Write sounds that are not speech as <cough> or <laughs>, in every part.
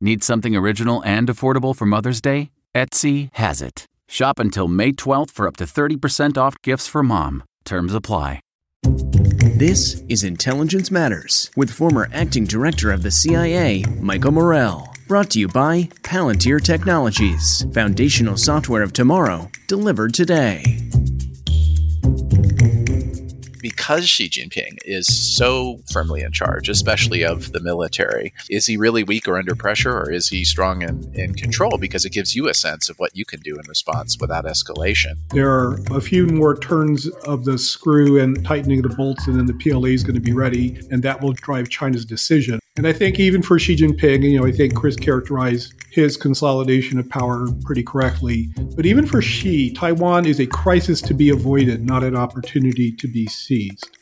Need something original and affordable for Mother's Day? Etsy has it. Shop until May 12th for up to 30% off gifts for mom. Terms apply. This is Intelligence Matters with former acting director of the CIA, Michael Morell. Brought to you by Palantir Technologies, foundational software of tomorrow, delivered today because Xi Jinping is so firmly in charge, especially of the military, is he really weak or under pressure, or is he strong and in control? Because it gives you a sense of what you can do in response without escalation. There are a few more turns of the screw and tightening the bolts, and then the PLA is going to be ready, and that will drive China's decision. And I think even for Xi Jinping, you know, I think Chris characterized his consolidation of power pretty correctly. But even for Xi, Taiwan is a crisis to be avoided, not an opportunity to be seized.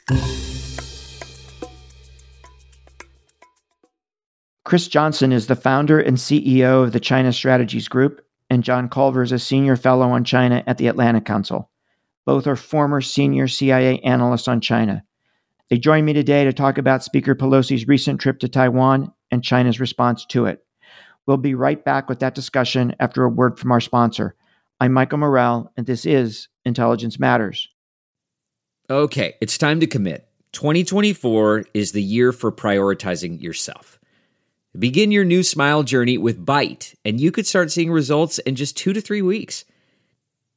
Chris Johnson is the founder and CEO of the China Strategies Group, and John Culver is a senior fellow on China at the Atlantic Council. Both are former senior CIA analysts on China. They join me today to talk about Speaker Pelosi's recent trip to Taiwan and China's response to it. We'll be right back with that discussion after a word from our sponsor. I'm Michael Morell, and this is Intelligence Matters. Okay, it's time to commit. 2024 is the year for prioritizing yourself. Begin your new smile journey with Byte, and you could start seeing results in just two to three weeks.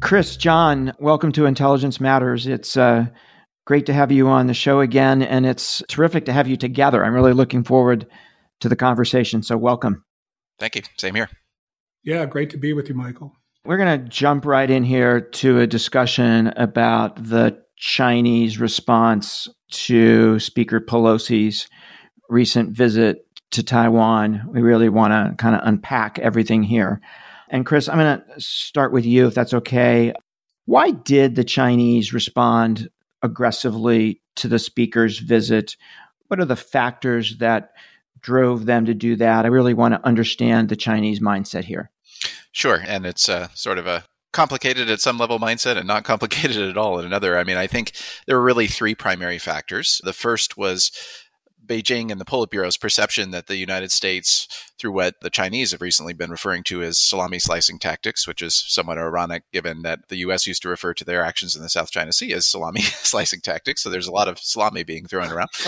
Chris, John, welcome to Intelligence Matters. It's uh, great to have you on the show again, and it's terrific to have you together. I'm really looking forward to the conversation, so welcome. Thank you. Same here. Yeah, great to be with you, Michael. We're going to jump right in here to a discussion about the Chinese response to Speaker Pelosi's recent visit to Taiwan. We really want to kind of unpack everything here. And Chris, I'm going to start with you, if that's okay. Why did the Chinese respond aggressively to the speaker's visit? What are the factors that drove them to do that? I really want to understand the Chinese mindset here. Sure. And it's uh, sort of a complicated at some level mindset and not <laughs> complicated at all at another. I mean, I think there were really three primary factors. The first was Beijing and the Politburo's perception that the United States, through what the Chinese have recently been referring to as salami slicing tactics, which is somewhat ironic given that the U.S. used to refer to their actions in the South China Sea as salami <laughs> slicing tactics. So there's a lot of salami being thrown around. <laughs> <laughs>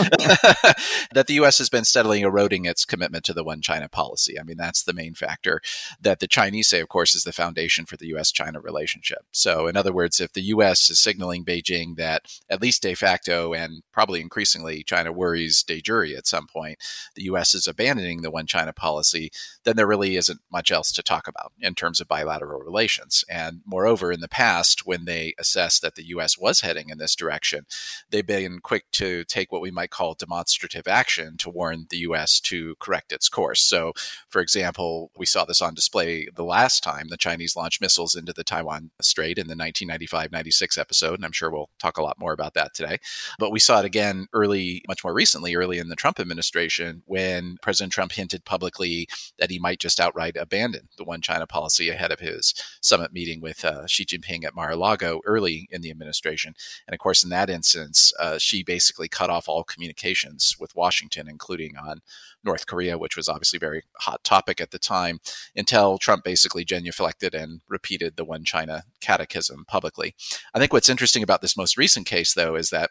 that the U.S. has been steadily eroding its commitment to the one China policy. I mean, that's the main factor that the Chinese say, of course, is the foundation for the U.S. China relationship. So, in other words, if the U.S. is signaling Beijing that at least de facto and probably increasingly China worries de jure at some point, the U.S. is abandoning the one China policy, then there really isn't much else to talk about in terms of bilateral relations. And moreover, in the past, when they assessed that the U.S. was heading in this direction, they've been quick to take what we might call demonstrative action to warn the U.S. to correct its course. So, for example, we saw this on display the last time the Chinese launched missiles into the Taiwan Strait in the 1995 96 episode. And I'm sure we'll talk a lot more about that today. But we saw it again early, much more recently, early in the Trump administration, when President Trump hinted publicly that he might just outright abandon the one China policy ahead of his summit meeting with uh, Xi Jinping at Mar a Lago early in the administration. And of course, in that instance, uh, Xi basically cut off all communications with Washington, including on North Korea, which was obviously a very hot topic at the time, until Trump basically genuflected and repeated the one China catechism publicly. I think what's interesting about this most recent case, though, is that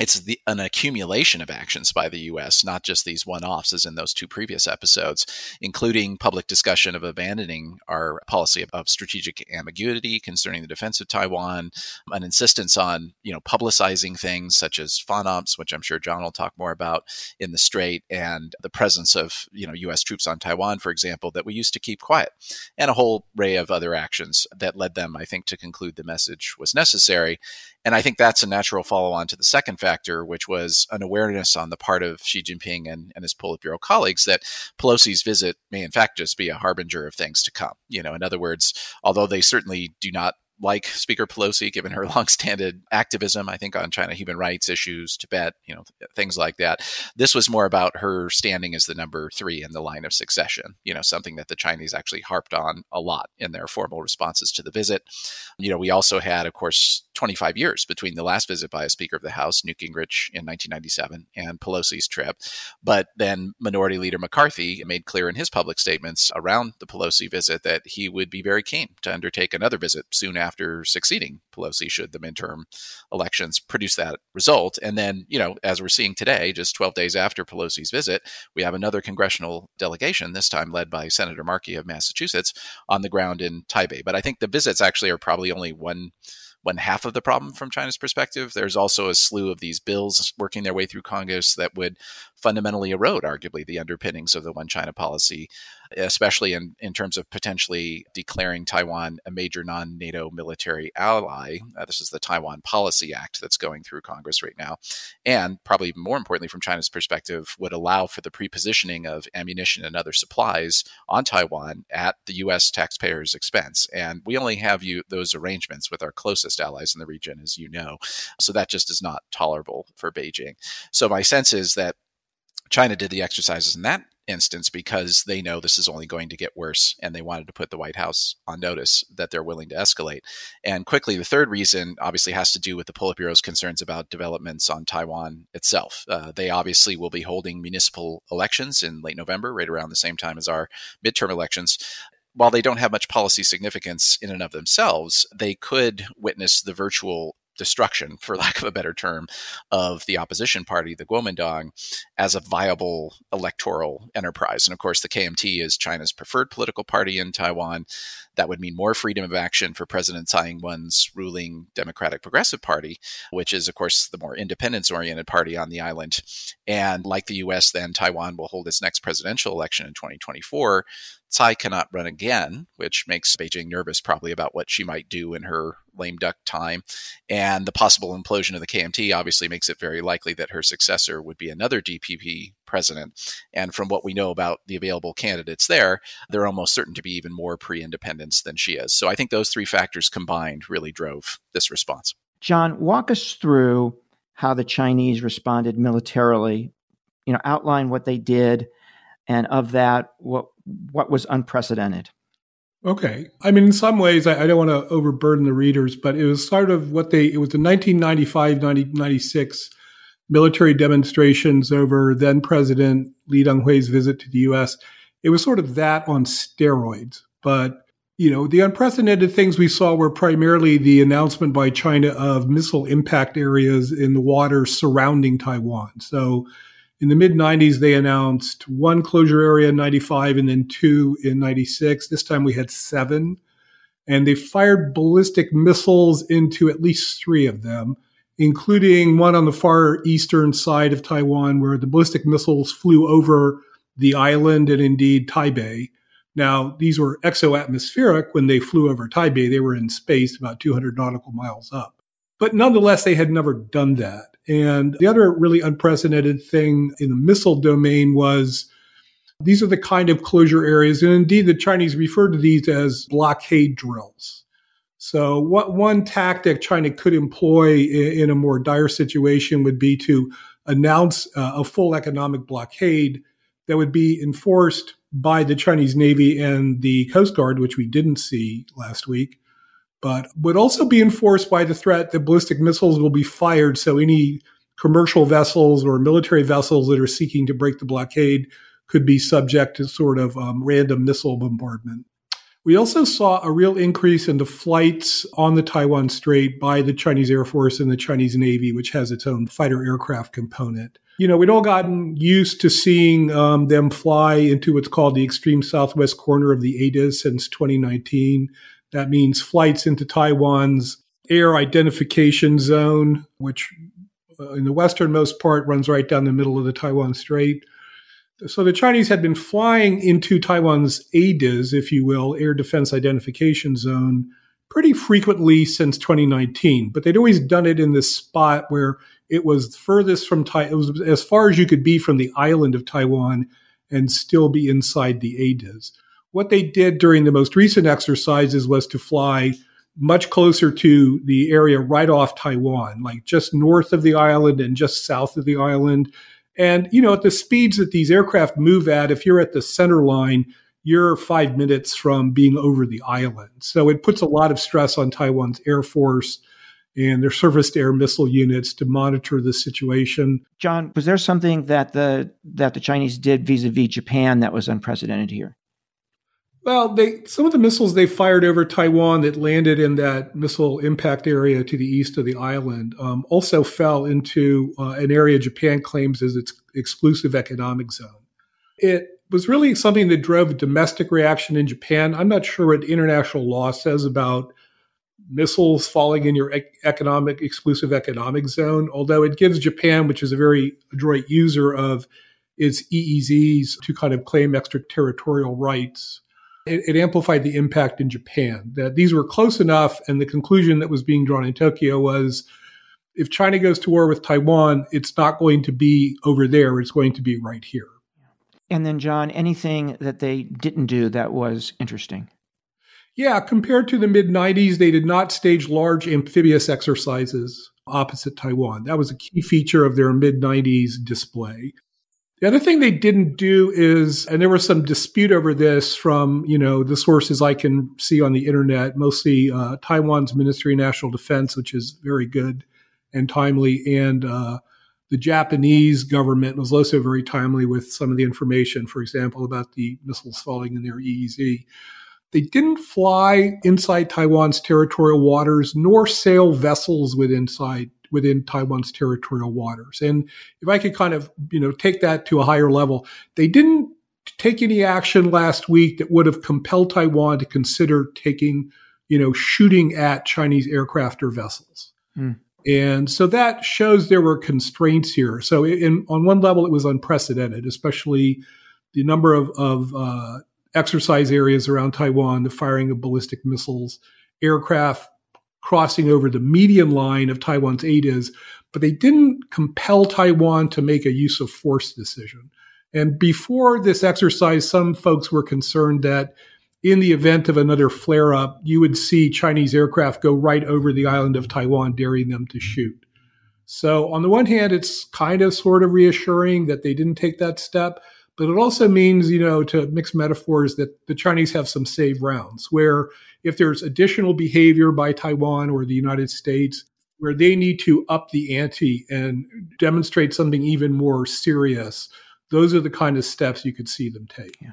it's the, an accumulation of actions by the U.S., not just these one-offs, as in those two previous episodes, including public discussion of abandoning our policy of, of strategic ambiguity concerning the defense of Taiwan, an insistence on you know publicizing things such as FONOPS, which I'm sure John will talk more about in the Strait, and the presence of you know U.S. troops on Taiwan, for example, that we used to keep quiet, and a whole array of other actions that led them, I think, to conclude the message was necessary. And I think that's a natural follow on to the second factor, which was an awareness on the part of Xi Jinping and, and his Politburo colleagues that Pelosi's visit may, in fact, just be a harbinger of things to come. You know, in other words, although they certainly do not like Speaker Pelosi, given her <laughs> long-standing activism, I think on China human rights issues, Tibet, you know, things like that. This was more about her standing as the number three in the line of succession. You know, something that the Chinese actually harped on a lot in their formal responses to the visit. You know, we also had, of course, 25 years between the last visit by a Speaker of the House, Newt Gingrich, in 1997, and Pelosi's trip. But then Minority Leader McCarthy made clear in his public statements around the Pelosi visit that he would be very keen to undertake another visit soon after succeeding Pelosi should the midterm elections produce that result. And then, you know, as we're seeing today, just 12 days after Pelosi's visit, we have another congressional delegation, this time led by Senator Markey of Massachusetts, on the ground in Taipei. But I think the visits actually are probably only one one half of the problem from China's perspective. There's also a slew of these bills working their way through Congress that would fundamentally erode, arguably, the underpinnings of the one China policy, especially in, in terms of potentially declaring Taiwan a major non NATO military ally. Uh, this is the Taiwan Policy Act that's going through Congress right now. And probably more importantly, from China's perspective, would allow for the prepositioning of ammunition and other supplies on Taiwan at the U.S. taxpayers' expense. And we only have you, those arrangements with our closest allies in the region, as you know. So that just is not tolerable for Beijing. So my sense is that China did the exercises in that instance because they know this is only going to get worse and they wanted to put the White House on notice that they're willing to escalate. And quickly, the third reason obviously has to do with the Politburo's concerns about developments on Taiwan itself. Uh, they obviously will be holding municipal elections in late November, right around the same time as our midterm elections while they don't have much policy significance in and of themselves, they could witness the virtual destruction, for <laughs> lack of a better term, of the opposition party, the Kuomintang, as a viable electoral enterprise. And of course, the KMT is China's preferred political party in Taiwan. That would mean more freedom of action for President Tsai Ing wen's ruling Democratic Progressive Party, which is, of course, the more independence oriented party on the island. And like the US, then Taiwan will hold its next presidential election in 2024. Tsai cannot run again, which makes Beijing nervous probably about what she might do in her lame duck time. And the possible implosion of the KMT obviously makes it very likely that her successor would be another DPP president. And from what we know about the available candidates there, they're almost certain to be even more pre independence than she is. So I think those three factors combined really drove this response. John, walk us through how the Chinese responded militarily. You know, outline what they did, and of that, what what was unprecedented. Okay. I mean, in some ways, I, I, don't want to overburden the readers, but it was sort of what they, it was the 1995, 1996 military demonstrations over then President Lee Teng Hui's visit to the U.S. It was sort of that on steroids. But, you know, the unprecedented things we saw were primarily the announcement by China of missile impact areas in the water surrounding Taiwan. So, in the mid 90s, they announced one closure area in 95 and then two in 96. This time we had seven. And they fired ballistic missiles into at least three of them. including one on the far eastern side of Taiwan where the ballistic missiles flew over the island and indeed Taipei. Now, these were exoatmospheric when they flew over Taipei. They were in space about 200 nautical miles up. But nonetheless, they had never done that. And the other really unprecedented thing in the missile domain was these are the kind of closure areas. And indeed, the Chinese referred to these as blockade drills. So, what one tactic China could employ in, a more dire situation would be to announce uh, a full economic blockade that would be enforced by the Chinese Navy and the Coast Guard, which we didn't see last week, but would also be enforced by the threat that ballistic missiles will be fired. So any commercial vessels or military vessels that are seeking to break the blockade could be subject to sort of um, random missile bombardment. We also saw a real increase in the flights on the Taiwan Strait by the Chinese Air Force and the Chinese Navy, which has its own fighter aircraft component you know, we'd all gotten used to seeing um, them fly into what's called the extreme southwest corner of the ADIZ since 2019. That means flights into Taiwan's air identification zone, which uh, in the westernmost part runs right down the middle of the Taiwan Strait. So the Chinese had been flying into Taiwan's ADIZ, if you will, Air Defense Identification Zone, pretty frequently since 2019, but they'd always done it in this spot where it was furthest from Taiwan. It was as far as you could be from the island of Taiwan and still be inside the ADIZ. What they did during the most recent exercises was to fly much closer to the area right off Taiwan, like just north of the island and just south of the island. And, you know, at the speeds that these aircraft move at, if you're at the center line, you're five minutes from being over the island. So it puts a lot of stress on Taiwan's Air Force and their surface to air missile units to monitor the situation. John, was there something that the that the Chinese did vis-a-vis Japan that was unprecedented here? Well, they some of the missiles they fired over Taiwan that landed in that missile impact area to the east of the island um, also fell into uh, an area Japan claims as its exclusive economic zone. It was really something that drove domestic reaction in Japan. I'm not sure what international law says about missiles falling in your economic exclusive economic zone, although it gives Japan, which is a very adroit user of its EEZs, to kind of claim extraterritorial rights. It, it amplified the impact in Japan that these were close enough, and the conclusion that was being drawn in Tokyo was if China goes to war with Taiwan, it's not going to be over there, it's going to be right here. And then, John, anything that they didn't do that was interesting? Yeah, compared to the mid 90s, they did not stage large amphibious exercises opposite Taiwan. That was a key feature of their mid 90s display. The other thing they didn't do is, and there was some dispute over this from, you know, the sources I can see on the internet, mostly uh, Taiwan's Ministry of National Defense, which is very good and timely, and uh, the Japanese government was also very timely with some of the information, for example, about the missiles falling in their EEZ. They didn't fly inside Taiwan's territorial waters nor sail vessels within inside within Taiwan's territorial waters. And if I could kind of, you know, take that to a higher level, they didn't take any action last week that would have compelled Taiwan to consider taking, you know, shooting at Chinese aircraft or vessels. Hmm. And so that shows there were constraints here. So in, on one level, it was unprecedented, especially the number of, of uh, exercise areas around Taiwan, the firing of ballistic missiles, aircraft crossing over the median line of Taiwan's ADIZ, but they didn't compel Taiwan to make a use of force decision. And before this exercise, some folks were concerned that in the event of another flare up, you would see Chinese aircraft go right over the island of Taiwan, daring them to shoot. So, on the one hand, it's kind of sort of reassuring that they didn't take that step. But it also means, you know, to mix metaphors, that the Chinese have some save rounds where if there's additional behavior by Taiwan or the United States where they need to up the ante and demonstrate something even more serious, those are the kind of steps you could see them take. Yeah.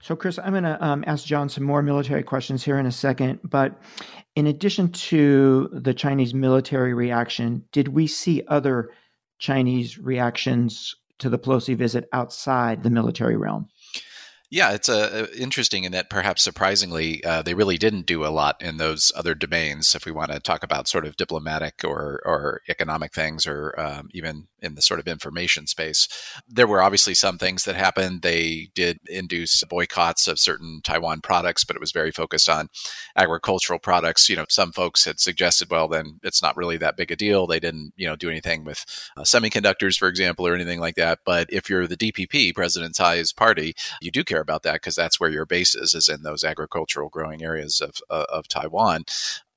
So, Chris, I'm going to um, ask John some more military questions here in a second. But in addition to the Chinese military reaction, did we see other Chinese reactions to the Pelosi visit outside the military realm? Yeah, it's uh, interesting in that perhaps surprisingly, uh, they really didn't do a lot in those other domains. If we want to talk about sort of diplomatic or, or economic things, or um, even in the sort of information space, there were obviously some things that happened. They did induce boycotts of certain Taiwan products, but it was very focused on agricultural products. You know, some folks had suggested, well, then it's not really that big a deal. They didn't, you know, do anything with uh, semiconductors, for example, or anything like that. But if you're the DPP, President Tsai's party, you do care about that because that's where your base is, is in those agricultural growing areas of, uh, of Taiwan.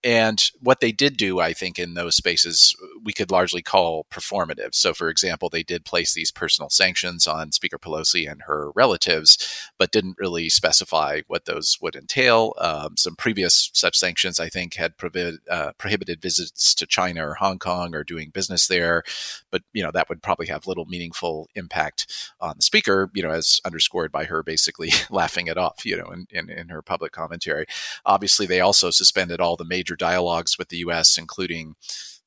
And what they did do, I think, in those spaces, we could largely call performative. So, for example, they did place these personal sanctions on Speaker Pelosi and her relatives, but didn't really specify what those would entail. Um, some previous such sanctions, I think, had prohibited, uh, prohibited visits to China or Hong Kong or doing business there. But, you know, that would probably have little meaningful impact on the speaker, you know, as underscored by her basically <laughs> laughing it off, you know, in, in, in her public commentary. Obviously, they also suspended all the major major dialogues with the U.S., including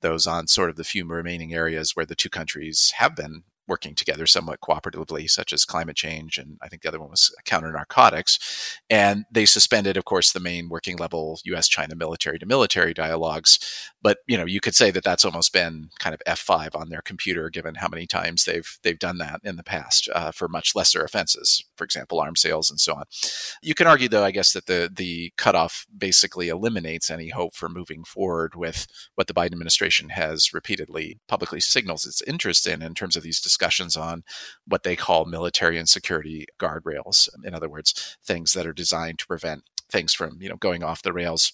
those on sort of the few remaining areas where the two countries have been working together somewhat cooperatively, such as climate change, and I think the other one was counter narcotics. And they suspended, of course, the main working level U.S. China military to military dialogues. But you know, you could say that that's almost been kind of F5 on their computer, given how many times they've they've done that in the past uh, for much lesser offenses, for example, arms sales and so on. You can argue, though, I guess that the the cutoff basically eliminates any hope for moving forward with what the Biden administration has repeatedly publicly signals its interest in in terms of these discussions discussions on what they call military and security guardrails. In other words, things that are designed to prevent things from, you know, going off the rails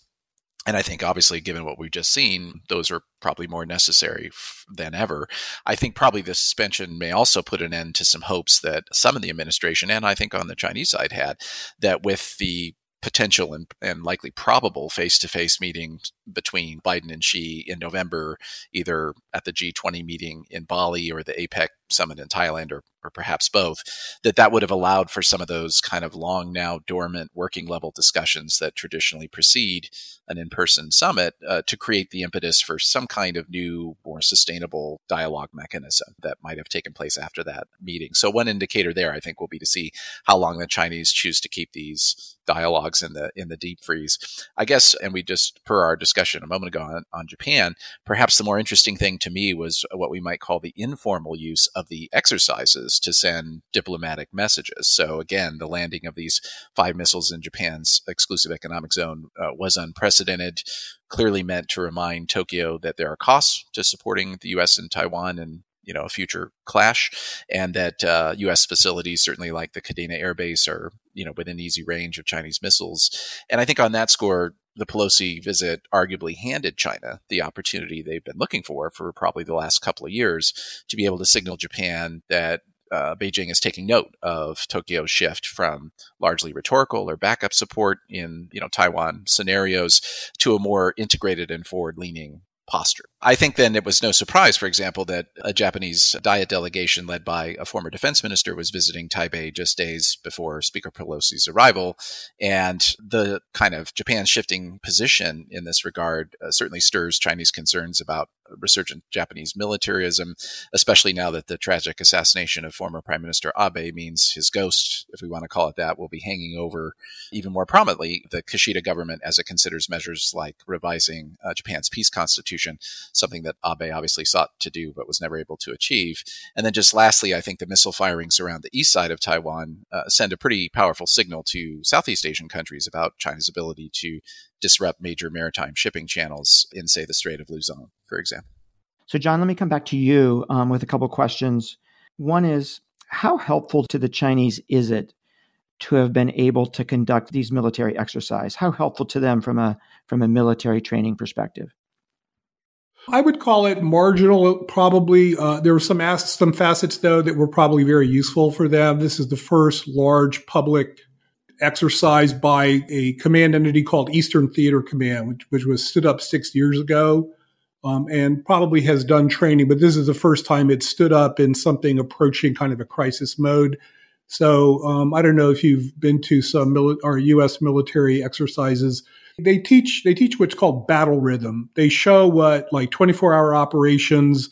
and I think, obviously, given what we've just seen, those are probably more necessary f- than ever. I think probably the suspension may also put an end to some hopes that some of the administration, and I think on the Chinese side, had that with the potential and, and likely probable face to face meeting between Biden and Xi in November, either at the G20 meeting in Bali or the APEC summit in Thailand or, or perhaps both, that that would have allowed for some of those kind of long now dormant working level discussions that traditionally precede an in-person summit uh, to create the impetus for some kind of new, more sustainable dialogue mechanism that might have taken place after that meeting. So one indicator there, I think, will be to see how long the Chinese choose to keep these dialogues in the in the deep freeze. I guess, and we just per our discussion a moment ago on, on Japan, perhaps the more interesting thing to me was what we might call the informal use of the exercises to send diplomatic messages. So again, the landing of these five missiles in Japan's exclusive economic zone uh, was unprecedented. Clearly meant to remind Tokyo that there are costs to supporting the U.S. and Taiwan, and you know a future clash, and that uh, U.S. facilities, certainly like the Kadena Air Base, are you know within easy range of Chinese missiles. And I think on that score, the Pelosi visit arguably handed China the opportunity they've been looking for for probably the last couple of years to be able to signal Japan that uh, Beijing is taking note of Tokyo's shift from largely rhetorical or backup support in you know Taiwan scenarios to a more integrated and forward-leaning posture. I think then it was no surprise, for example, that a Japanese diet delegation led by a former defense minister was visiting Taipei just days before Speaker Pelosi's arrival. And the kind of Japan shifting position in this regard uh, certainly stirs Chinese concerns about resurgent Japanese militarism, especially now that the tragic assassination of former Prime Minister Abe means his ghost, if we want to call it that, will be hanging over even more prominently the Kishida government as it considers measures like revising uh, Japan's peace constitution something that Abe obviously sought to do but was never able to achieve. And then just lastly, I think the missile firings around the east side of Taiwan uh, send a pretty powerful signal to Southeast Asian countries about China's ability to disrupt major maritime shipping channels in, say, the Strait of Luzon, for example. So, John, let me come back to you um, with a couple questions. One is how helpful to the Chinese is it to have been able to conduct these military exercises? How helpful to them from a from a military training perspective? I would call it marginal. Probably uh, there were some as- some facets though that were probably very useful for them. This is the first large public exercise by a command entity called Eastern Theater Command, which, which was stood up six years ago, um, and probably has done training. But this is the first time it stood up in something approaching kind of a crisis mode. So um, I don't know if you've been to some mili- or U.S. military exercises they teach they teach what's called battle rhythm. They show what like 24 hour operations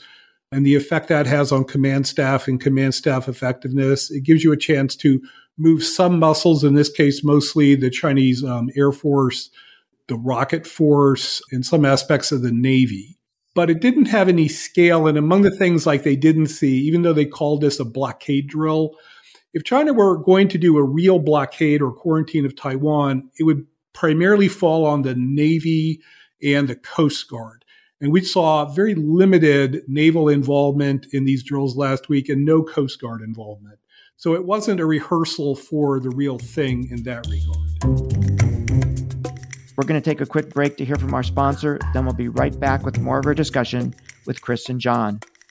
and the effect that has on command staff and command staff effectiveness. It gives you a chance to move some muscles, in this case, mostly the Chinese um, Air Force, the Rocket Force, and some aspects of the Navy. But it didn't have any scale. And among the things like they didn't see, even though they called this a blockade drill, if China were going to do a real blockade or quarantine of Taiwan, it would primarily fall on the Navy and the Coast Guard. And we saw very limited naval involvement in these drills last week and no Coast Guard involvement. So it wasn't a rehearsal for the real thing in that regard. We're going to take a quick break to hear from our sponsor. Then we'll be right back with more of our discussion with Chris and John. <sighs>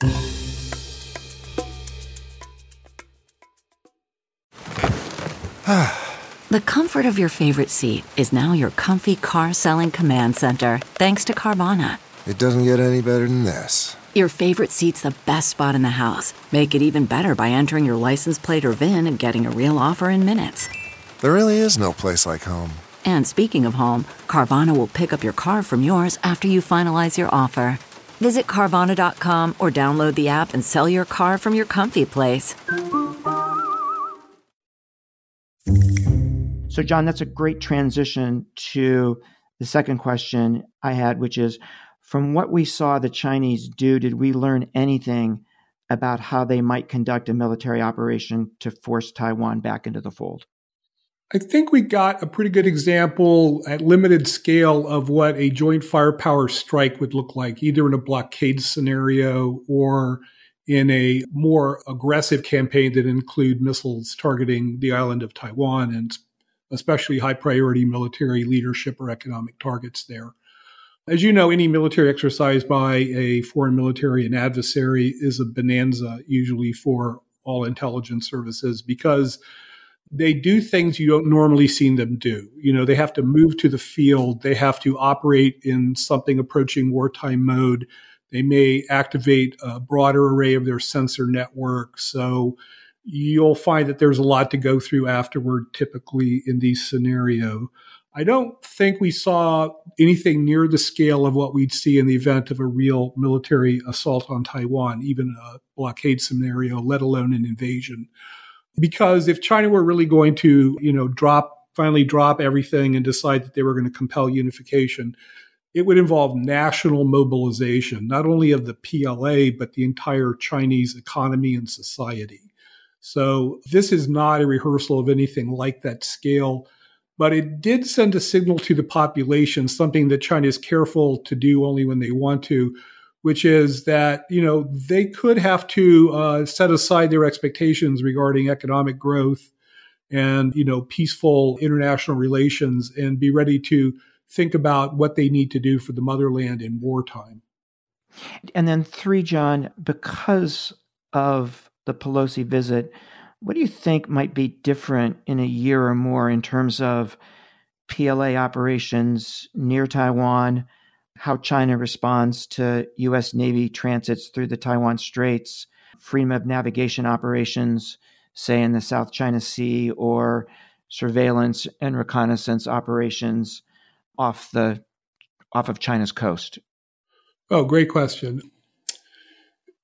the comfort of your favorite seat is now your comfy car selling command center, thanks to Carvana. It doesn't get any better than this. Your favorite seat's the best spot in the house. Make it even better by entering your license plate or VIN and getting a real offer in minutes. There really is no place like home. And speaking of home, Carvana will pick up your car from yours after you finalize your offer. Visit Carvana.com or download the app and sell your car from your comfy place. So, John, that's a great transition to the second question I had, which is from what we saw the Chinese do, did we learn anything about how they might conduct a military operation to force Taiwan back into the fold? I think we got a pretty good example at limited scale of what a joint firepower strike would look like, either in a blockade scenario or in a more aggressive campaign that include missiles targeting the island of Taiwan and especially high priority military leadership or economic targets there. As you know, any military exercise by a foreign military and adversary is a bonanza usually for all intelligence services because they do things you don't normally see them do. You know, they have to move to the field, they have to operate in something approaching wartime mode. They may activate a broader array of their sensor network. So you'll find that there's a lot to go through afterward, typically in these scenarios. I don't think we saw anything near the scale of what we'd see in the event of a real military assault on Taiwan, even a blockade scenario, let alone an invasion. Because if China were really going to, you know, drop, finally drop everything and decide that they were going to compel unification, it would involve national mobilization, not only of the PLA, but the entire Chinese economy and society. So this is not a rehearsal of anything like that scale, but it did send a signal to the population, something that China is careful to do only when they want to, which is that you know they could have to uh, set aside their expectations regarding economic growth and you know peaceful international relations and be ready to think about what they need to do for the motherland in wartime. And then three, John, because of the Pelosi visit, what do you think might be different in a year or more in terms of PLA operations near Taiwan? how China responds to U.S. Navy transits through the Taiwan Straits, freedom of navigation operations, say in the South China Sea, or surveillance and reconnaissance operations off the off of China's coast? Oh, great question.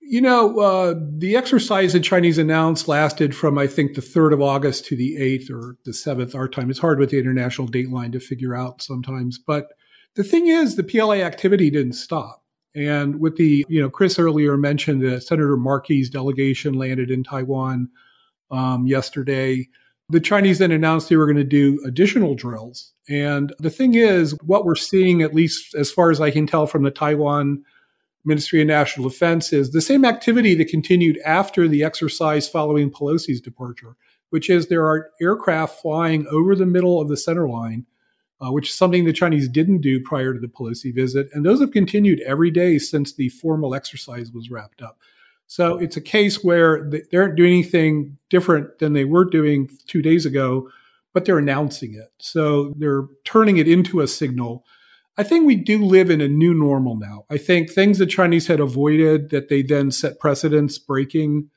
You know, uh, the exercise the Chinese announced lasted from, I think, the 3rd of August to the 8th or the 7th, our time. It's hard with the international date line to figure out sometimes. But the thing is, the PLA activity didn't stop. And with the, you know, Chris earlier mentioned that Senator Markey's delegation landed in Taiwan um, yesterday. The Chinese then announced they were going to do additional drills. And the thing is, what we're seeing, at least as far as I can tell from the Taiwan Ministry of National Defense, is the same activity that continued after the exercise following Pelosi's departure, which is there are aircraft flying over the middle of the center line uh, which is something the Chinese didn't do prior to the Pelosi visit. And those have continued every day since the formal exercise was wrapped up. So it's a case where they aren't doing anything different than they were doing two days ago, but they're announcing it. So they're turning it into a signal. I think we do live in a new normal now. I think things the Chinese had avoided that they then set precedents breaking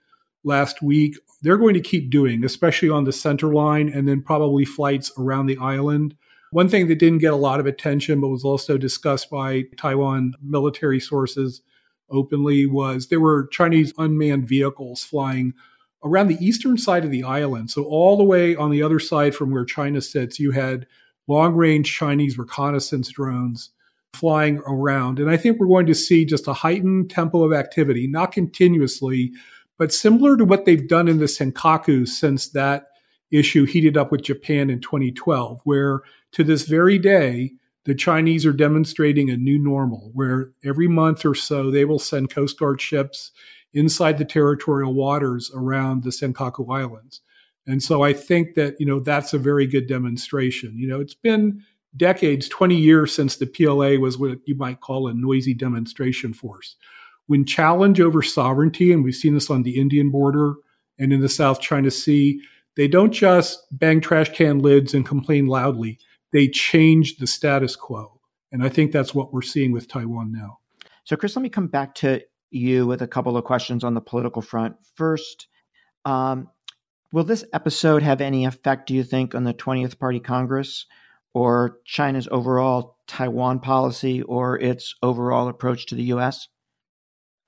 last week, they're going to keep doing, especially on the center line and then probably flights around the island. One thing that didn't get a lot of attention, but was also discussed by Taiwan military sources openly, was there were Chinese unmanned vehicles flying around the eastern side of the island. So, all the way on the other side from where China sits, you had long range Chinese reconnaissance drones flying around. And I think we're going to see just a heightened tempo of activity, not continuously, but similar to what they've done in the Senkaku since that issue heated up with Japan in 2012, where to this very day, the Chinese are demonstrating a new normal where every month or so they will send Coast Guard ships inside the territorial waters around the Senkaku Islands. And so I think that, you know, that's a very good demonstration. You know, it's been decades, 20 years since the PLA was what you might call a noisy demonstration force. When challenge over sovereignty, and we've seen this on the Indian border and in the South China Sea, they don't just bang trash can lids and complain loudly. They change the status quo. And I think that's what we're seeing with Taiwan now. So, Chris, let me come back to you with a couple of questions on the political front. First, um, will this episode have any effect, do you think, on the 20th Party Congress or China's overall Taiwan policy or its overall approach to the U.S.?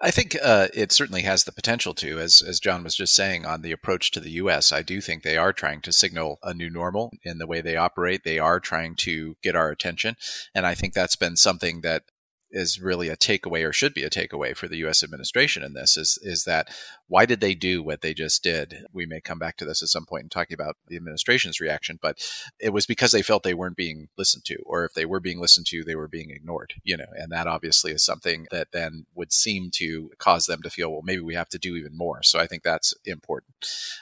I think uh, it certainly has the potential to, as as John was just saying, on the approach to the U.S. I do think they are trying to signal a new normal in the way they operate. They are trying to get our attention, and I think that's been something that is really a takeaway or should be a takeaway for the U.S. administration in this is is that why did they do what they just did? We may come back to this at some point in talking about the administration's reaction, but it was because they felt they weren't being listened to, or if they were being listened to, they were being ignored. You know, and that obviously is something that then would seem to cause them to feel, well, maybe we have to do even more. So I think that's important.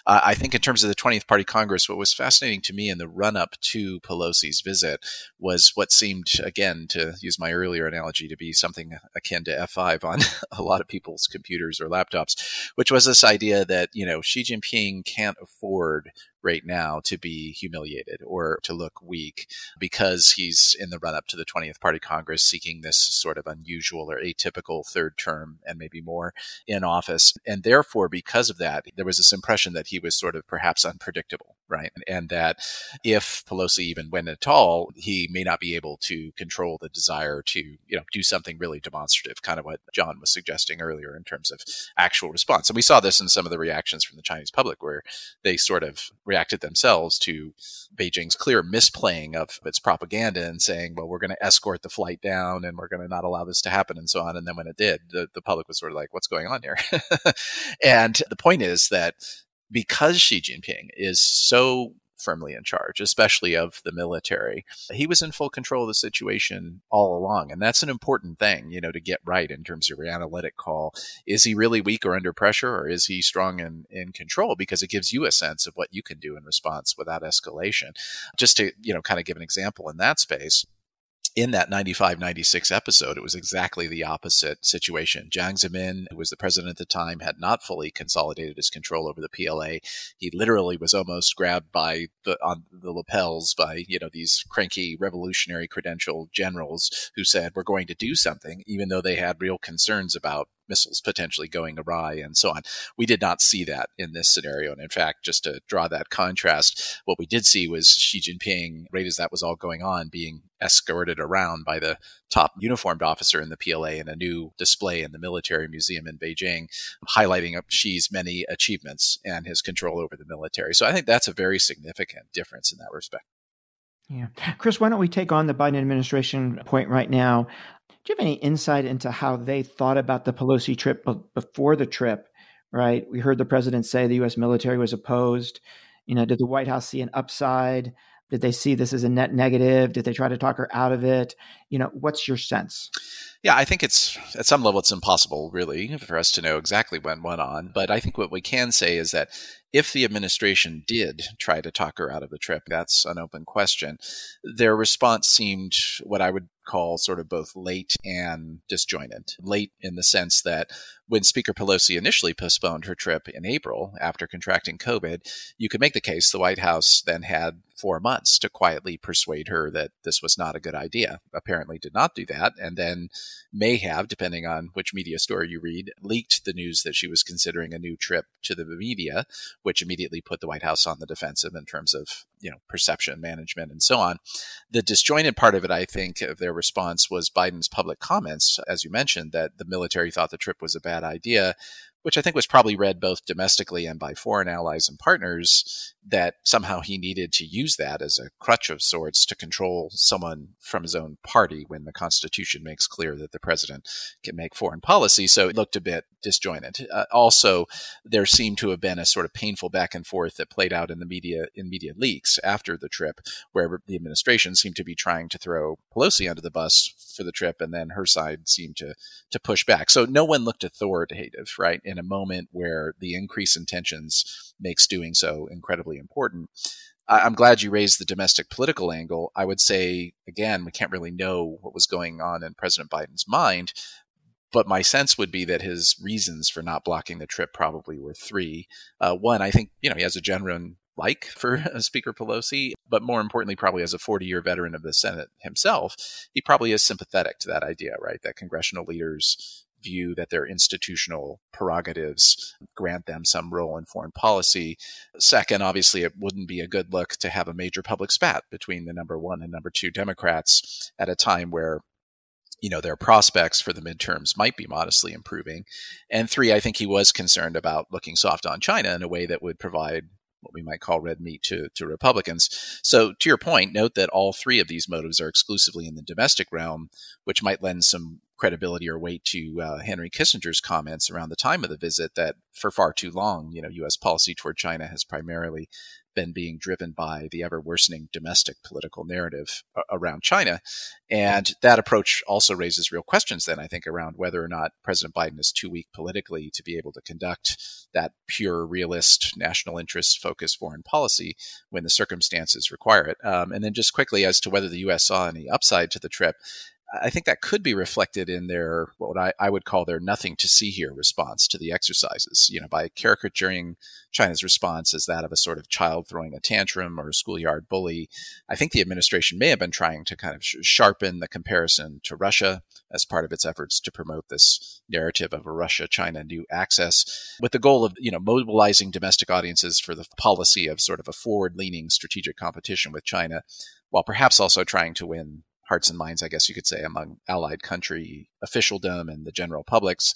Uh, I think in terms of the 20th Party Congress, what was fascinating to me in the run up to Pelosi's visit was what seemed, again, to use my earlier analogy, to be something akin to F5 on <laughs> a lot of people's computers or laptops, which was this idea that, you know, Xi Jinping can't afford right now to be humiliated or to look weak because he's in the run up to the 20th Party Congress seeking this sort of unusual or atypical third term and maybe more in office. And therefore, because of that, there was this impression that he was sort of perhaps unpredictable, right? And that if Pelosi even went at all, he may not be able to control the desire to, you know, do something really demonstrative, kind of what John was suggesting earlier in terms of actual response. And we saw this in some of the reactions from the Chinese public where they sort of reacted themselves to Beijing's clear misplaying of its propaganda and saying, well, we're going to escort the flight down and we're going to not allow this to happen and so on. And then when it did, the, the public was sort of like, what's going on here? <laughs> and the point is that because Xi Jinping is so firmly in charge, especially of the military. He was in full control of the situation all along. And that's an important thing, you know, to get right in terms of your analytic call. Is he really weak or under pressure, or is he strong and in control? Because it gives you a sense of what you can do in response without escalation. Just to, you know, kind of give an example in that space in that 95 96 episode, it was exactly the opposite situation. Jiang Zemin, who was the president at the time, had not fully consolidated his control over the PLA. He literally was almost grabbed by the, on the lapels by, you know, these cranky revolutionary credential generals who said, we're going to do something, even though they had real concerns about missiles potentially going awry and so on. We did not see that in this scenario. And in fact, just to draw that contrast, what we did see was Xi Jinping, right as that was all going on, being escorted around by the top uniformed officer in the PLA in a new display in the military museum in Beijing, highlighting Xi's many achievements and his control over the military. So I think that's a very significant difference in that respect. Yeah. Chris, why don't we take on the Biden administration point right now? Do you have any insight into how they thought about the Pelosi trip before the trip? Right, we heard the president say the U.S. military was opposed. You know, did the White House see an upside? Did they see this as a net negative? Did they try to talk her out of it? You know, what's your sense? Yeah, I think it's at some level it's impossible really for us to know exactly when went on. But I think what we can say is that if the administration did try to talk her out of the trip, that's an open question. Their response seemed what I would call sort of both late and disjointed. Late in the sense that when Speaker Pelosi initially postponed her trip in April after contracting COVID, you could make the case the White House then had four months to quietly persuade her that this was not a good idea. Apparently, did not do that, and then may have, depending on which media story you read, leaked the news that she was considering a new trip to the media, which immediately put the White House on the defensive in terms of you know perception management and so on. The disjointed part of it, I think, of their response was Biden's public comments, as you mentioned, that the military thought the trip was a bad idea, which I think was probably read both domestically and by foreign allies and partners, that somehow he needed to use that as a crutch of sorts to control someone from his own party when the Constitution makes clear that the president can make foreign policy. So it looked a bit disjointed. Uh, also, there seemed to have been a sort of painful back and forth that played out in the media in media leaks after the trip, where the administration seemed to be trying to throw Pelosi under the bus for the trip, and then her side seemed to to push back. So no one looked authoritative, right? In a moment where the increase in tensions makes doing so incredibly important. I'm glad you raised the domestic political angle. I would say, again, we can't really know what was going on in President Biden's mind, but my sense would be that his reasons for not blocking the trip probably were three. Uh, one, I think, you know, he has a genuine like for <laughs> Speaker Pelosi, but more importantly, probably as a 40 year veteran of the Senate himself, he probably is sympathetic to that idea, right? That congressional leaders view that their institutional prerogatives grant them some role in foreign policy. Second, obviously, it wouldn't be a good look to have a major public spat between the number one and number two Democrats at a time where you know their prospects for the midterms might be modestly improving and three i think he was concerned about looking soft on china in a way that would provide what we might call red meat to, to Republicans. So, to your point, note that all three of these motives are exclusively in the domestic realm, which might lend some credibility or weight to uh, Henry Kissinger's comments around the time of the visit that for far too long, you know, U.S. policy toward China has primarily been being driven by the ever worsening domestic political narrative around China. And that approach also raises real questions, then, I think, around whether or not President Biden is too weak politically to be able to conduct that pure, realist, national interest focused foreign policy when the circumstances require it. Um, and then, just quickly, as to whether the U.S. saw any upside to the trip, I think that could be reflected in their what I, I, would call their nothing to see here response to the exercises. You know, by caricaturing China's response as that of a sort of child throwing a tantrum or a schoolyard bully, I think the administration may have been trying to kind of sh- sharpen the comparison to Russia as part of its efforts to promote this narrative of a Russia-China new access, with the goal of you know mobilizing domestic audiences for the policy of sort of a forward-leaning strategic competition with China, while perhaps also trying to win hearts and minds, I guess you could say, among allied country officialdom and the general publics.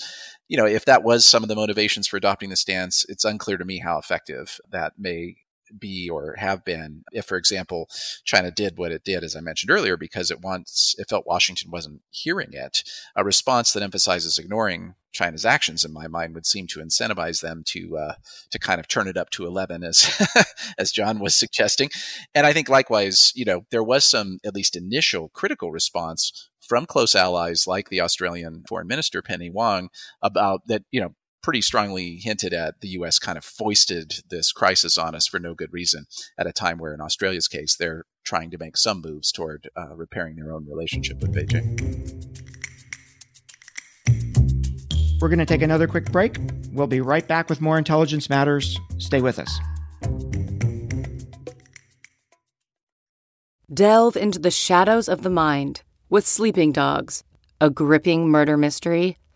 You know, if that was some of the motivations for adopting the stance, it's unclear to me how effective that may be or have been if for example china did what it did as i mentioned earlier because it wants it felt washington wasn't hearing it a response that emphasizes ignoring china's actions in my mind would seem to incentivize them to uh, to kind of turn it up to 11 as <laughs> as john was suggesting. And i think likewise you know there was some at least initial critical response from close allies like the Australian Foreign Minister Penny Wong about that, you know, pretty strongly hinted at the U.S. kind of foisted this crisis on us for no good reason at a time where, in Australia's case, they're trying to make some moves toward uh, repairing their own relationship with Beijing. We're going to take another quick break. We'll be right back with more Intelligence Matters. Stay with us. Delve into the shadows of the mind with Sleeping Dogs, a gripping murder mystery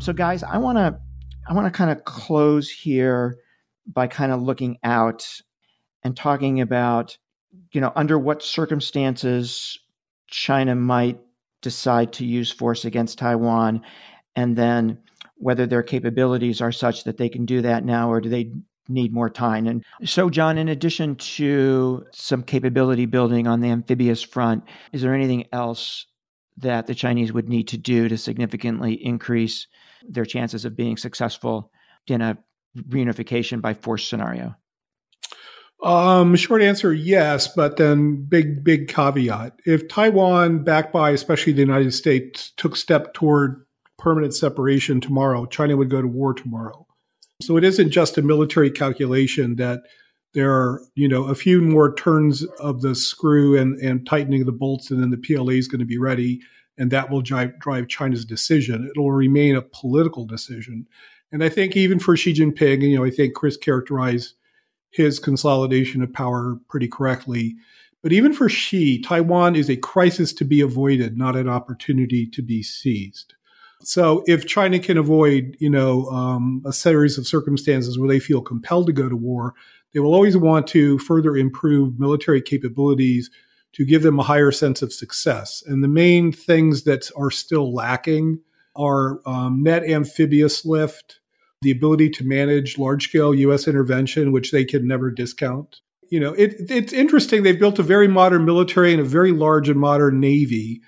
So, guys, I want to I want to kind of close here by kind of looking out and talking about, you know, under what circumstances China might decide to use force against Taiwan, and then whether their capabilities are such that they can do that now, or do they need more time. And so, John, in addition to some capability building on the amphibious front, is there anything else that the Chinese would need to do to significantly increase their chances of being successful in a reunification by force scenario? Um, short answer, yes, but then big, big caveat. If Taiwan, backed by especially the United States, took step toward permanent separation tomorrow, China would go to war tomorrow. So it isn't just a military calculation that there are, you know, a few more turns of the screw and, and tightening of the bolts, and then the PLA is going to be ready, and that will drive, China's decision. It'll remain a political decision. And I think even for Xi Jinping, you know, I think Chris characterized his consolidation of power pretty correctly. But even for Xi, Taiwan is a crisis to be avoided, not an opportunity to be seized. So if China can avoid, you know, um, a series of circumstances where they feel compelled to go to war, they will always want to further improve military capabilities to give them a higher sense of success. And the main things that are still lacking are um, net amphibious lift, the ability to manage large scale US intervention, which they can never discount. You know, it, it's interesting. They've built a very modern military and a very large and modern navy,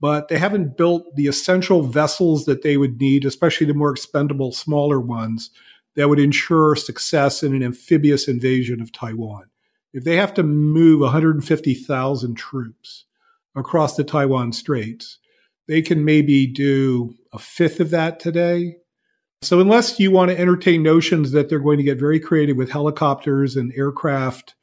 but they haven't built the essential vessels that they would need, especially the more expendable, smaller ones, that would ensure success in an amphibious invasion of Taiwan. If they have to move 150,000 troops across the Taiwan Straits, they can maybe do a fifth of that today so, unless you want to entertain notions that they're going to get very creative with helicopters and aircraft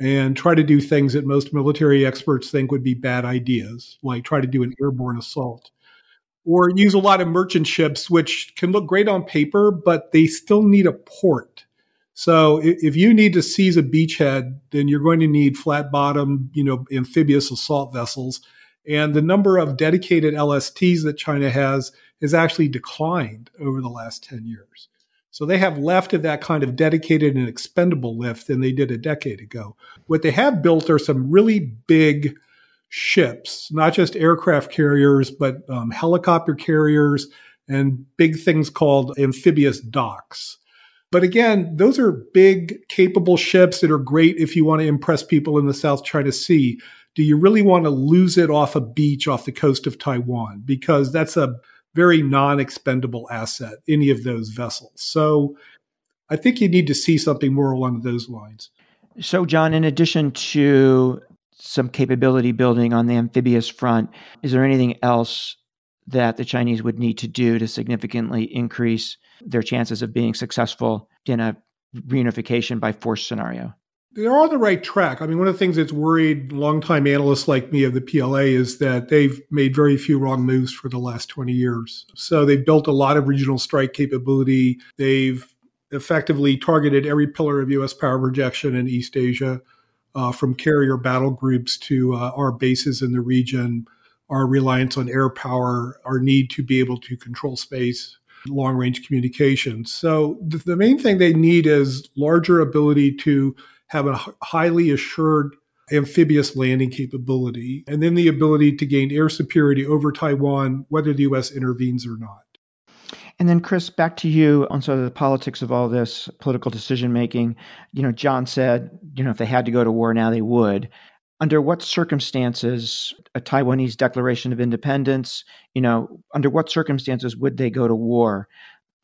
and try to do things that most military experts think would be bad ideas, like try to do an airborne assault, or use a lot of merchant ships, which can look great on paper, but they still need a port. So, if you need to seize a beachhead, then you're going to need flat bottom, you know, amphibious assault vessels. And the number of dedicated LSTs that China has has actually declined over the last 10 years. So they have left of that kind of dedicated and expendable lift than they did a decade ago. What they have built are some really big ships, not just aircraft carriers, but um, helicopter carriers and big things called amphibious docks. But again, those are big, capable ships that are great if you want to impress people in the South China Sea. Do you really want to lose it off a beach off the coast of Taiwan? Because that's a very non expendable asset, any of those vessels. So I think you need to see something more along those lines. So, John, in addition to some capability building on the amphibious front, is there anything else that the Chinese would need to do to significantly increase their chances of being successful in a reunification by force scenario? they're on the right track. I mean, one of the things that's worried longtime analysts like me of the PLA is that they've made very few wrong moves for the last 20 years. So they've built a lot of regional strike capability. They've effectively targeted every pillar of U.S. power projection in East Asia, uh, from carrier battle groups to uh, our bases in the region, our reliance on air power, our need to be able to control space long range communications. So the, the main thing they need is larger ability to have a highly assured amphibious landing capability, and then the ability to gain air superiority over Taiwan, whether the U.S. intervenes or not. And then, Chris, back to you on sort of the politics of all this political decision making. You know, John said, you know, if they had to go to war now, they would. Under what circumstances, a Taiwanese declaration of independence, you know, under what circumstances would they go to war?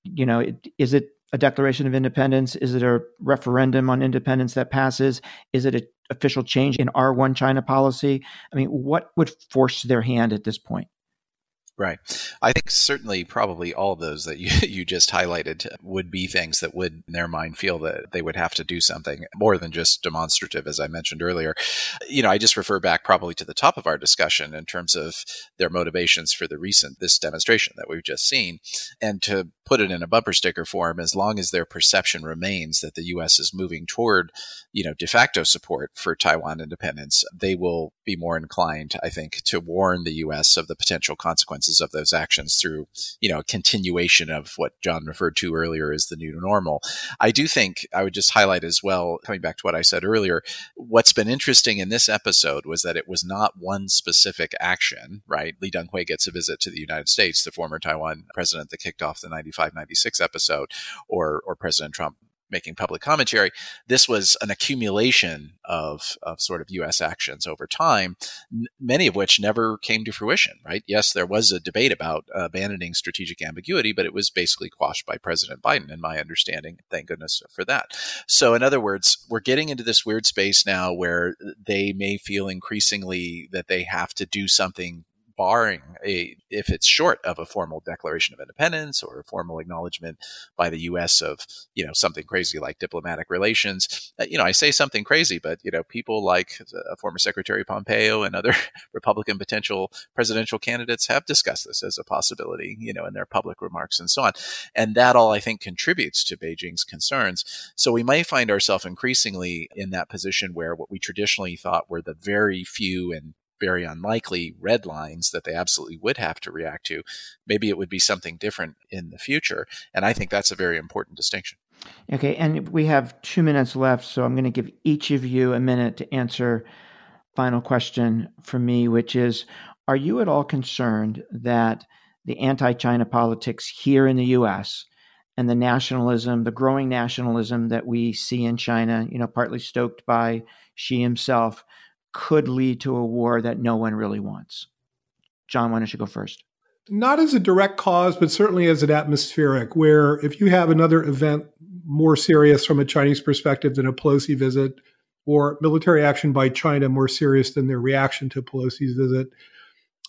You know, is it a declaration of independence? Is it a referendum on independence that passes? Is it an official change in our one China policy? I mean, what would force their hand at this point? Right. I think certainly probably all of those that you, <laughs> you just highlighted would be things that would, in their mind, feel that they would have to do something more than just demonstrative, as I mentioned earlier. You know, I just refer back probably to the top of our discussion in terms of their motivations for the recent, this demonstration that we've just seen. And to put it in a bumper sticker form, as long as their perception remains that the U.S. is moving toward, you know, de facto support for Taiwan independence, they will be more inclined, I think, to warn the U.S. of the potential consequences of those actions through, you know, a continuation of what John referred to earlier as the new normal. I do think I would just highlight as well, coming back to what I said earlier, what's been interesting in this episode was that it was not one specific action, right? Lee Teng-hui gets a visit to the United States, the former Taiwan president that kicked off the 95 96 episode, or, or President Trump making public commentary. This was an accumulation of, of sort of U.S. actions over time, n- many of which never came to fruition, right? Yes, there was a debate about uh, abandoning strategic ambiguity, but it was basically quashed by President Biden, in my understanding. Thank goodness for that. So, in other words, we're getting into this weird space now where they may feel increasingly that they have to do something barring a if it's short of a formal declaration of independence or a formal acknowledgement by the U.S. of you know something crazy like diplomatic relations. Uh, you know, I say something crazy, but you know, people like uh, former Secretary Pompeo and other <laughs> Republican potential presidential candidates have discussed this as a possibility. You know, in their public remarks and so on, and that all I think contributes to Beijing's concerns. So we might find ourselves increasingly in that position where what we traditionally thought were the very few and very unlikely red lines that they absolutely would have to react to. Maybe it would be something different in the future. And I think that's a very important distinction. Okay, and we have two minutes left, so I'm going to give each of you a minute to answer final question from me, which is Are you at all concerned that the anti China politics here in the US and the nationalism, the growing nationalism that we see in China, you know, partly stoked by Xi himself, could lead to a war that no one really wants. John, why don't you go first? Not as a direct cause, but certainly as an atmospheric, where if you have another event more serious from a Chinese perspective than a Pelosi visit, or military action by China more serious than their reaction to Pelosi's visit,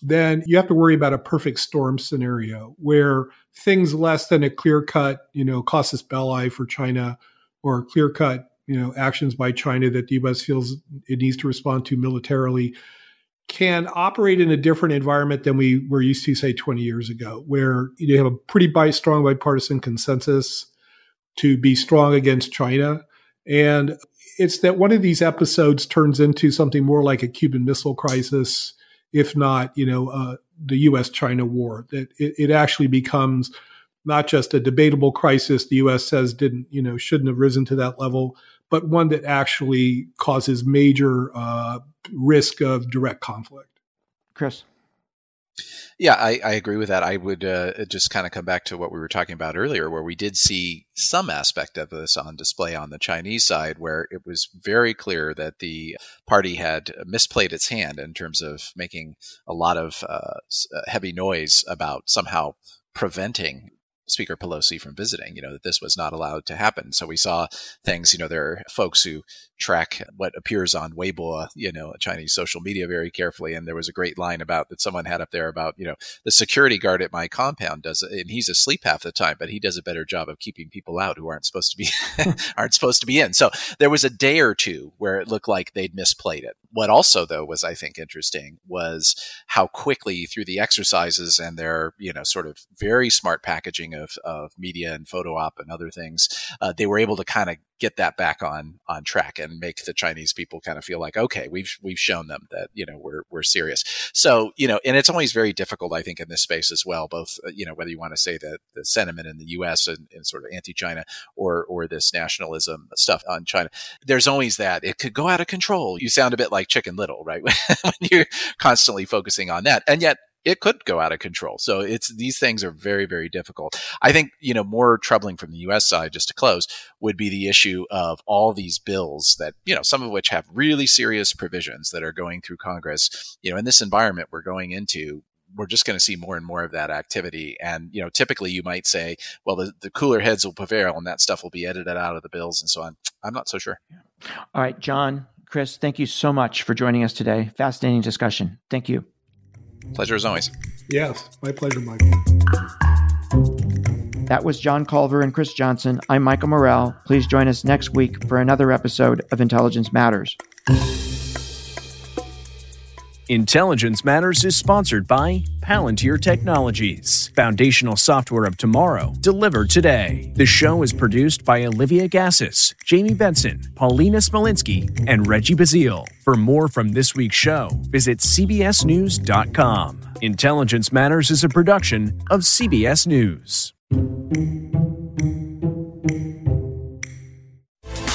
then you have to worry about a perfect storm scenario where things less than a clear cut, you know, casus belli for China or a clear cut you know actions by China that the U.S. feels it needs to respond to militarily can operate in a different environment than we were used to, say, 20 years ago, where you have a pretty bi- strong bipartisan consensus to be strong against China. And it's that one of these episodes turns into something more like a Cuban Missile Crisis, if not, you know, uh, the U.S. China war. That it, it actually becomes not just a debatable crisis the U.S. says didn't, you know, shouldn't have risen to that level, but one that actually causes major uh, risk of direct conflict. Chris. Yeah, I, I, agree with that. I would uh, just kind of come back to what we were talking about earlier, where we did see some aspect of this on display on the Chinese side, where it was very clear that the party had misplayed its hand in terms of making a lot of uh, uh heavy noise about somehow preventing Speaker Pelosi from visiting, you know, that this was not allowed to happen. So we saw things, you know, there are folks who track what appears on Weibo, you know, Chinese social media very carefully. And there was a great line about that someone had up there about, you know, the security guard at my compound does, and he's asleep half the time, but he does a better job of keeping people out who aren't supposed to be, <laughs> <laughs> aren't supposed to be in. So there was a day or two where it looked like they'd misplayed it. What also though was, I think, interesting was how quickly through the exercises and their, you know, sort of very smart packaging of, of media and photo op and other things, uh, they were able to kind of get that back on on track and make the Chinese people kind of feel like okay we've we've shown them that you know we're we're serious. So you know and it's always very difficult I think in this space as well both uh, you know whether you want to say that the sentiment in the US and, and sort of anti-China or or this nationalism stuff on China there's always that. It could go out of control. You sound a bit like chicken little right? <laughs> When you're constantly focusing on that. And yet it could go out of control. So it's these things are very, very difficult. I think, you know, more troubling from the US side, just to close, would be the issue of all these bills that, you know, some of which have really serious provisions that are going through Congress. You know, in this environment we're going into, we're just going to see more and more of that activity. And, you know, typically you might say, well, the, the cooler heads will prevail and that stuff will be edited out of the bills and so on. I'm not so sure. All right, John, Chris, thank you so much for joining us today. Fascinating discussion. Thank you. Pleasure as always. Yes, my pleasure, Michael. That was John Culver and Chris Johnson. I'm Michael Morell. Please join us next week for another episode of Intelligence Matters. Intelligence Matters is sponsored by Palantir Technologies, foundational software of tomorrow, delivered today. The show is produced by Olivia Gazis, Jamie Benson, Paulina Smolinski, and Reggie Bazile. For more from this week's show, visit CBSNews.com. Intelligence Matters is a production of CBS News.